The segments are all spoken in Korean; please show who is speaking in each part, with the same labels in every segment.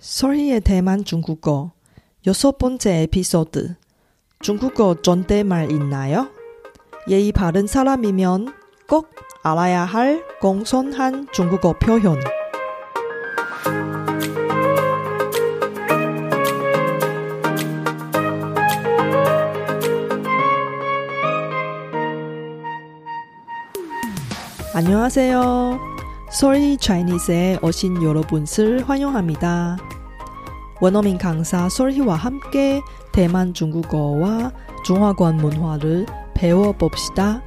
Speaker 1: 설희의 대만 중국어 여섯 번째 에피소드 중국어 존댓말 있나요? 예의 바른 사람이면 꼭 알아야 할 공손한 중국어 표현 안녕하세요. Sorry Chinese에 오신 여러분을 환영합니다. 원어민 강사 솔희와 함께 대만 중국어와 중화권 문화를 배워봅시다.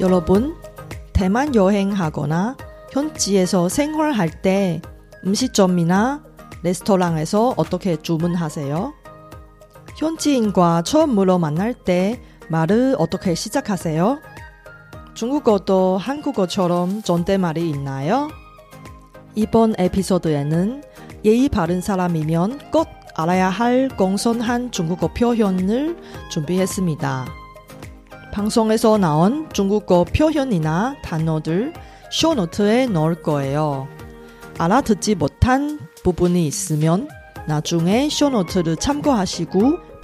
Speaker 1: 여러분, 대만 여행하거나 현지에서 생활할 때 음식점이나 레스토랑에서 어떻게 주문하세요? 현지인과 처음으로 만날 때 말을 어떻게 시작하세요? 중국어도 한국어처럼 존댓말이 있나요? 이번 에피소드에는 예의 바른 사람이면 꼭 알아야 할 공손한 중국어 표현을 준비했습니다. 방송에서 나온 중국어 표현이나 단어들 쇼노트에 넣을 거예요. 알아듣지 못한 부분이 있으면 나중에 쇼노트를 참고하시고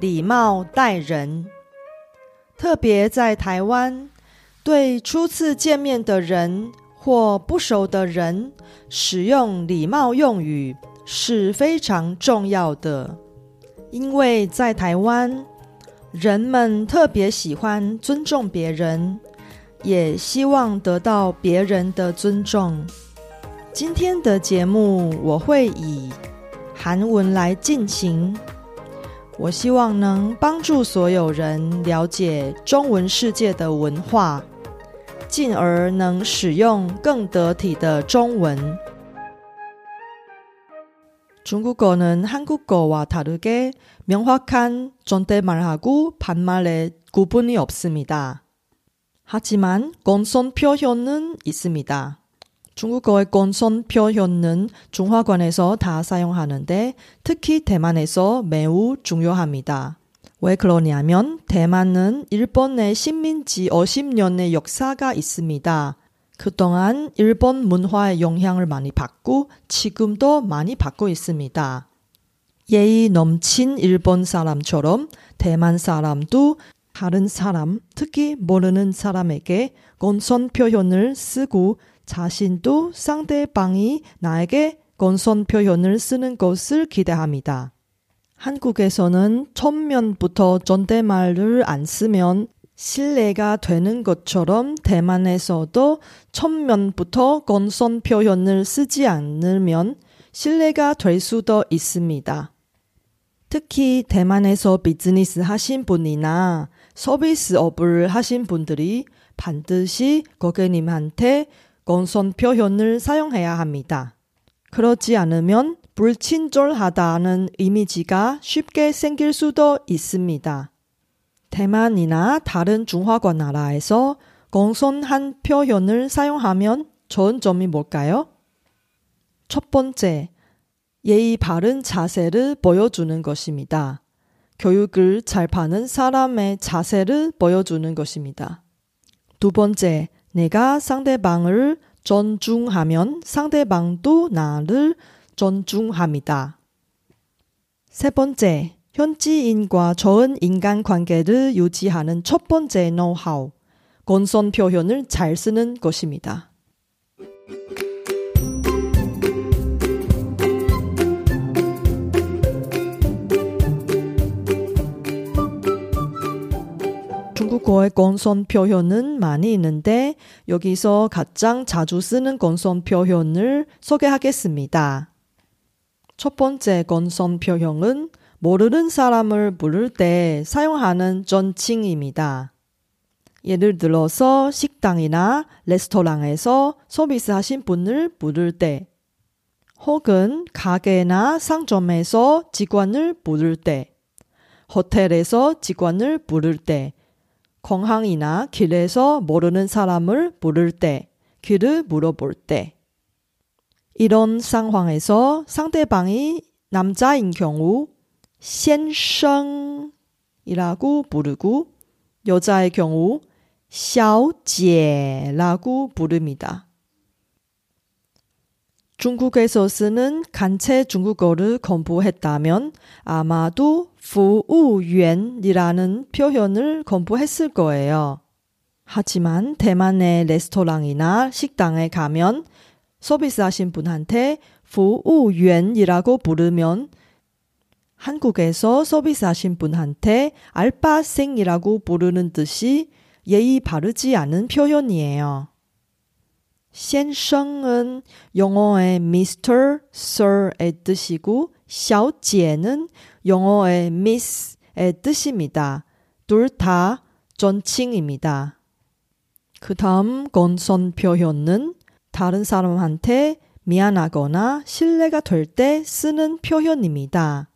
Speaker 1: 礼貌待人。特别在台湾，对初次见面的人或不熟的人，使用礼貌用语是非常重要的。因为在台湾，人们特别喜欢尊重别人，也希望得到别人的尊重。今天的节目我会以韩文来进行，我希望能帮助所有人了解中文世界的文化，进而能使用更得体的中文。중국어는한국어와다르게명확한존댓말하고반말의구분이없습니다하지만공손표현은있습니다 중국어의 꼰손 표현은 중화권에서 다 사용하는데 특히 대만에서 매우 중요합니다. 왜 그러냐면 대만은 일본의 식민지 50년의 역사가 있습니다. 그동안 일본 문화의 영향을 많이 받고 지금도 많이 받고 있습니다. 예의 넘친 일본 사람처럼 대만 사람도 다른 사람, 특히 모르는 사람에게 꼰손 표현을 쓰고 자신도 상대방이 나에게 건선 표현을 쓰는 것을 기대합니다. 한국에서는 천면부터 존댓말을 안 쓰면 신뢰가 되는 것처럼 대만에서도 천면부터 건선 표현을 쓰지 않으면 신뢰가 될 수도 있습니다. 특히 대만에서 비즈니스 하신 분이나 서비스업을 하신 분들이 반드시 고객님한테 건선 표현을 사용해야 합니다. 그렇지 않으면 불친절하다는 이미지가 쉽게 생길 수도 있습니다. 대만이나 다른 중화권 나라에서 공손한 표현을 사용하면 좋은 점이 뭘까요? 첫 번째, 예의 바른 자세를 보여주는 것입니다. 교육을 잘 받는 사람의 자세를 보여주는 것입니다. 두 번째, 내가 상대방을 존중하면 상대방도 나를 존중합니다. 세 번째, 현지인과 좋은 인간 관계를 유지하는 첫 번째 노하우, 건선 표현을 잘 쓰는 것입니다. 중국어의 건선 표현은 많이 있는데 여기서 가장 자주 쓰는 건선 표현을 소개하겠습니다. 첫 번째 건선 표현은 모르는 사람을 부를 때 사용하는 존칭입니다. 예를 들어서 식당이나 레스토랑에서 서비스하신 분을 부를 때, 혹은 가게나 상점에서 직원을 부를 때, 호텔에서 직원을 부를 때, 공항이나 길에서 모르는 사람을 부를 때, 길을 물어볼 때. 이런 상황에서 상대방이 남자인 경우, 센생이라고 부르고, 여자의 경우, 샤오제라고 부릅니다. 중국에서 쓰는 간체 중국어를 공부했다면 아마도 服务员이라는 표현을 공부했을 거예요. 하지만 대만의 레스토랑이나 식당에 가면 서비스하신 분한테 服务员이라고 부르면 한국에서 서비스하신 분한테 알바생이라고 부르는 듯이 예의 바르지 않은 표현이에요. 先生은 영어의 Mr., Sir의 뜻이고 小姐는 영어의 Miss의 뜻입니다. 둘 다 존칭입니다. 그 다음 건선 표현은 다른 사람한테 미안하거나 신뢰가 될 때 쓰는 표현입니다.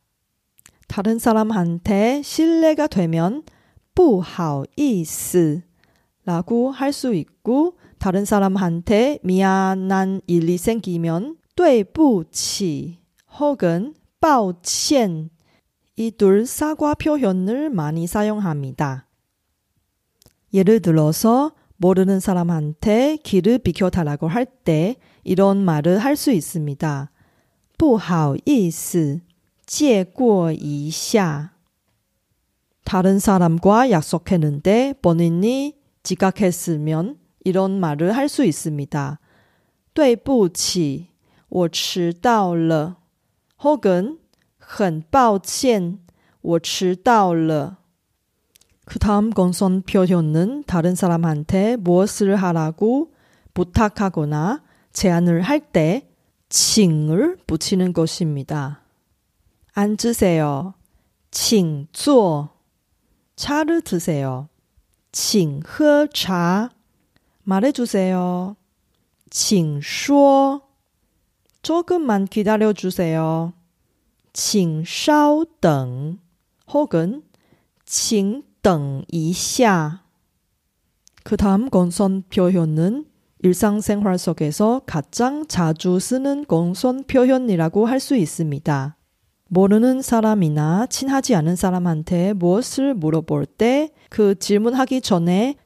Speaker 1: 다른 사람한테 신뢰가 되면 不好意思 라고 할 수 있고 다른 사람한테 미안한 일이 생기면 对不起 혹은 抱歉 이 둘 사과 표현을 많이 사용합니다. 예를 들어서 모르는 사람한테 길을 비켜달라고 할 때 이런 말을 할 수 있습니다. 不好意思借过一下. 다른 사람과 약속했는데 본인이 지각했으면 이런 말을 할 수 있습니다. 对不起,我迟到了. 혹은 很抱歉,我迟到了. 그 다음 건선 표현은 다른 사람한테 무엇을 하라고 부탁하거나 제안을 할 때 칭을 붙이는 것입니다. 앉으세요. 请坐. 차를 드세요. 请喝茶. 말해주세요. 请说. 조금만 기다려주세요. 请稍等. 혹은 请等一下.그 다음 건선 표현은 일상생활 속에서 가장 자주 쓰는 건선 표현이라고 할 수 있습니다. 모르는 사람이나 친하지 않은 사람한테 무엇을 물어볼 때 그 질문하기 전에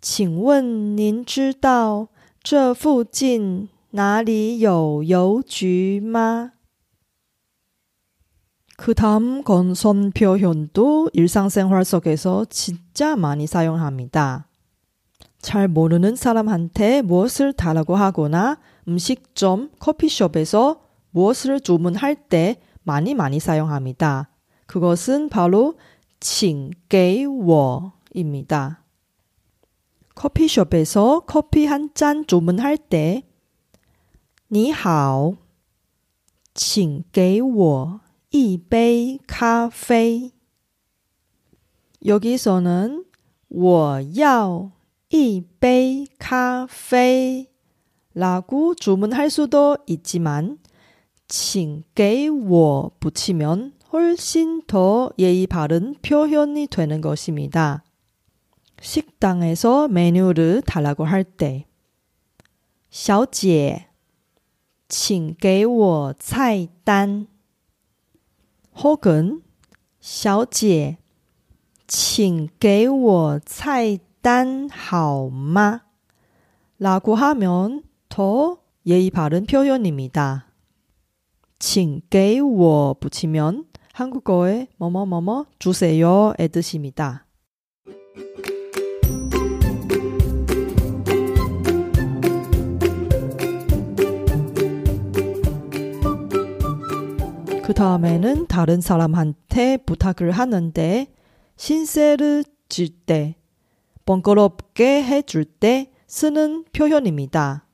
Speaker 1: 请问您知道这附近哪里有邮局吗? 그 다음 건선 표현도 일상생활 속에서 진짜 많이 사용합니다. 잘 모르는 사람한테 무엇을 달라고 하거나 음식점, 커피숍에서 무엇을 주문할 때 많이 많이 사용합니다. 그것은 바로 请给我입니다. 커피숍에서 커피 한 잔 주문할 때 你好,请给我一杯咖啡. 여기서는 我要一杯咖啡 라고 주문할 수도 있지만 请给我 붙이면 훨씬 더 예의 바른 표현이 되는 것입니다. 식당에서 메뉴를 달라고 할 때, 小姐,请给我菜单. 혹은 小姐,请给我菜单好吗? 라고 하면 더 예의 바른 표현입니다. 请给我 붙이면 한국어에 뭐뭐뭐뭐 주세요의 뜻입니다. 그 다음에는 다른 사람한테 부탁을 하는데 신세를 질 때, 번거롭게 해줄 때 쓰는 표현입니다.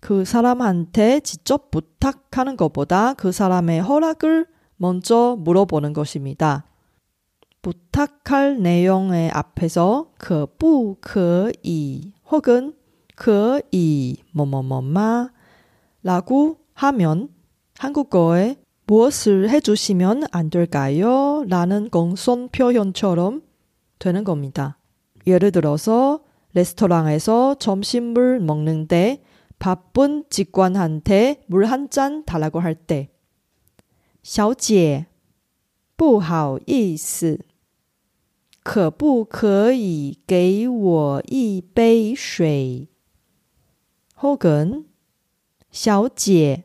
Speaker 1: 그 사람한테 직접 부탁하는 것보다 그 사람의 허락을 먼저 물어보는 것입니다. 부탁할 내용의 앞에서 그, 不可以 혹은 可以 뭐뭐뭐마 라고 하면 한국어에 무엇을 해주시면 안 될까요? 라는 공손 표현처럼 되는 겁니다. 예를 들어서 레스토랑에서 점심을 먹는데 바쁜 직관한테 물 한 잔 달라고 할 때, 小姐,不好意思,可不可以给我一杯水? 혹은 小姐,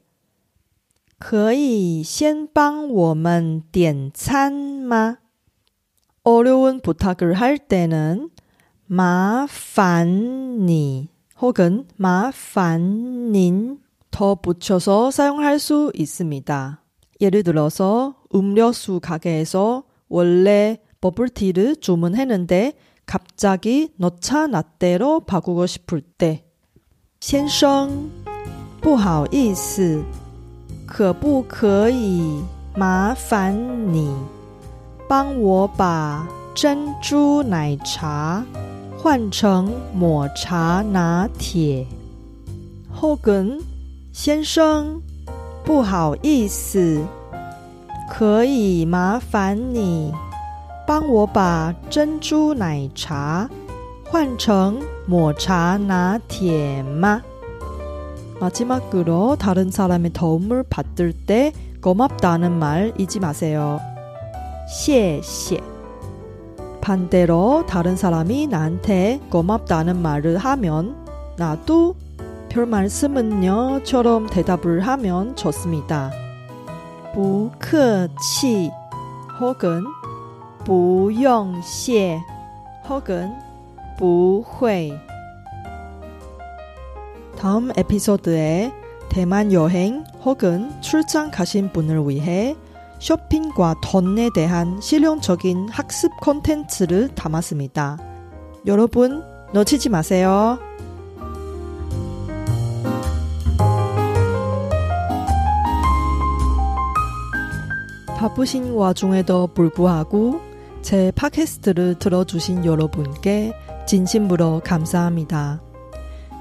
Speaker 1: 可以先帮我们点餐吗? 어려운 부탁을 할 때는 麻烦你 혹은 麻烦닌 더 붙여서 사용할 수 있습니다. 예를 들어서 음료수 가게에서 원래 버블티를 주문했는데 갑자기 녹차 라떼로 바꾸고 싶을 때 先生,不好意思, 可不可以麻烦你帮我把珍珠奶茶换成抹茶拿铁。혹은先生，不好意思，可以麻烦你帮我把珍珠奶茶换成抹茶拿铁吗？ 마지막으로다른사람의도움을받을때고맙다는말잊지마세요谢谢。 반대로 다른 사람이 나한테 고맙다는 말을 하면 나도 별 말씀은요처럼 대답을 하면 좋습니다. 不客气 혹은 不用谢 혹은 不会 다음 에피소드에 대만 여행 혹은 출장 가신 분을 위해 쇼핑과 돈에 대한 실용적인 학습 콘텐츠를 담았습니다. 여러분, 놓치지 마세요. 바쁘신 와중에도 불구하고 제 팟캐스트를 들어주신 여러분께 진심으로 감사합니다.